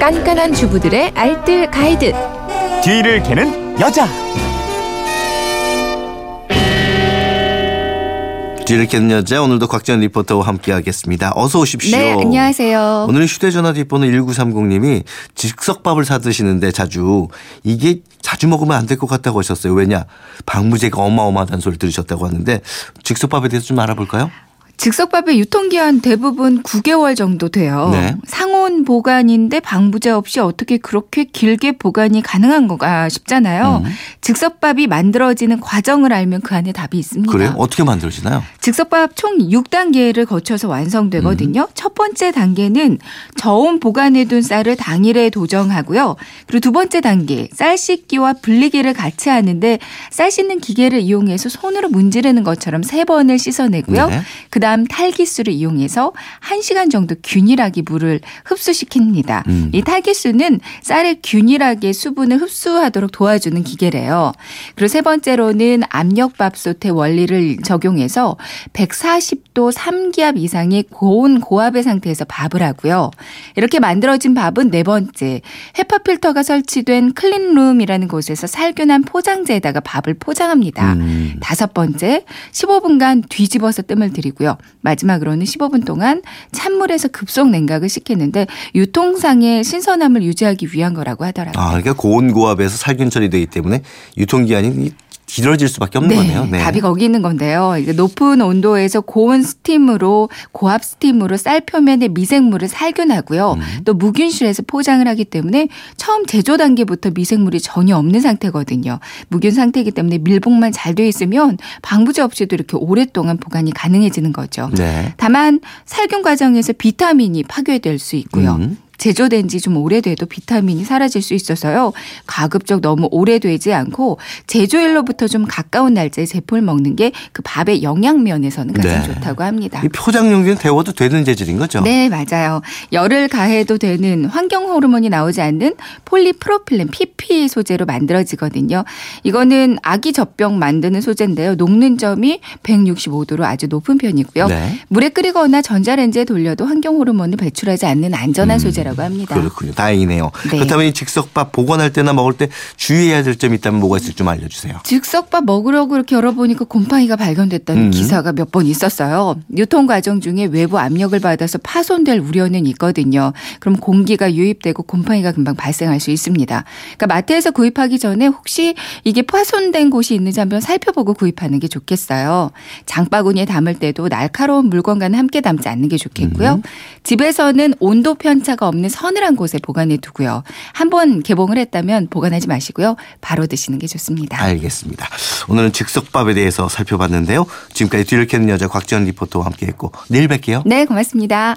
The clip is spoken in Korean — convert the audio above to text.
깐깐한 주부들의 알뜰 가이드. 뒤를 캐는 여자. 뒤를 캐는 여자 오늘도 곽지연 리포터와 함께하겠습니다. 어서 오십시오. 네, 안녕하세요. 오늘은 휴대전화 뒷번호 1930님이 즉석밥을 사 드시는데 자주 이게 자주 먹으면 안 될 것 같다고 하셨어요. 왜냐 방부제가 어마어마하다는 소리 들으셨다고 하는데 즉석밥에 대해서 좀 알아볼까요? 즉석밥의 유통기한 대부분 9개월 정도 돼요. 네. 상온 보관인데 방부제 없이 어떻게 그렇게 길게 보관이 가능한 거가 싶잖아요. 음. 즉석밥이 만들어지는 과정을 알면 그 안에 답이 있습니다. 그래요? 어떻게 만들어지나요? 즉석밥 총 6단계를 거쳐서 완성되거든요. 음. 첫 번째 단계는 저온 보관해둔 쌀을 당일에 도정하고요. 그리고 두 번째 단계 쌀 씻기와 불리기를 같이 하는데 쌀 씻는 기계를 이용해서 손으로 문지르는 것처럼 세 번을 씻어내고요. 네. 그다음 탈기수를 이용해서 1시간 정도 균일하게 물을 흡수 시킵니다. 음. 이 탈기수는 쌀의 균일하게 수분을 흡수하도록 도와주는 기계래요. 그리고 세 번째로는 압력밥솥의 원리를 적용해서 140도 3기압 이상의 고온 고압의 상태에서 밥을 하고요. 이렇게 만들어진 밥은 네 번째 헤파 필터가 설치된 클린룸이라는 곳에서 살균한 포장재에다가 밥을 포장합니다. 음. 다섯 번째 15분간 뒤집어서 뜸을 들이고요. 마지막으로는 15분 동안 찬물에서 급속 냉각을 시키는데 유통상의 신선함을 유지하기 위한 거라고 하더라고요. 아, 그러니까 고온 고압에서 살균 처리되기 때문에 유통기한이 길어질 수밖에 없는 거네요. 네. 답이 거기 있는 건데요. 이제 높은 온도에서 고온 스팀으로 고압 스팀으로 쌀 표면의 미생물을 살균하고요. 음. 또 무균실에서 포장을 하기 때문에 처음 제조 단계부터 미생물이 전혀 없는 상태거든요. 무균 상태이기 때문에 밀봉만 잘돼 있으면 방부제 없이도 이렇게 오랫동안 보관이 가능해지는 거죠. 네. 다만 살균 과정에서 비타민이 파괴될 수 있고요. 음. 제조된 지 좀 오래돼도 비타민이 사라질 수 있어서요. 가급적 너무 오래되지 않고 제조일로부터 좀 가까운 날짜에 제품을 먹는 게 그 밥의 영양 면에서는 가장 네. 좋다고 합니다. 이 포장용기는 데워도 되는 재질인 거죠? 네, 맞아요. 열을 가해도 되는 환경 호르몬이 나오지 않는 폴리프로필렌 PP 소재로 만들어지거든요. 이거는 아기 젖병 만드는 소재인데요. 녹는 점이 165도로 아주 높은 편이고요. 네. 물에 끓이거나 전자레인지에 돌려도 환경 호르몬을 배출하지 않는 안전한 음, 소재라고 합니다. 그렇군요. 다행이네요. 네. 그렇다면 이 즉석밥 보관할 때나 먹을 때 주의해야 될 점이 있다면 뭐가 있을지 좀 알려주세요. 즉석밥 먹으려고 이렇게 열어보니까 곰팡이가 발견됐다는 음. 기사가 몇 번 있었어요. 유통 과정 중에 외부 압력을 받아서 파손될 우려는 있거든요. 그럼 공기가 유입되고 곰팡이가 금방 발생할 수 있습니다. 그러니까 마트에서 구입하기 전에 혹시 이게 파손된 곳이 있는지 한번 살펴보고 구입하는 게 좋겠어요. 장바구니에 담을 때도 날카로운 물건과는 함께 담지 않는 게 좋겠고요. 음. 집에서는 온도 편차가 없는 서늘한 곳에 보관해 두고요. 한번 개봉을 했다면 보관하지 마시고요. 바로 드시는 게 좋습니다. 알겠습니다. 오늘은 즉석밥에 대해서 살펴봤는데요. 지금까지 뒤를 캐는 여자 곽지연 리포터와 함께했고 내일 뵐게요. 네, 고맙습니다.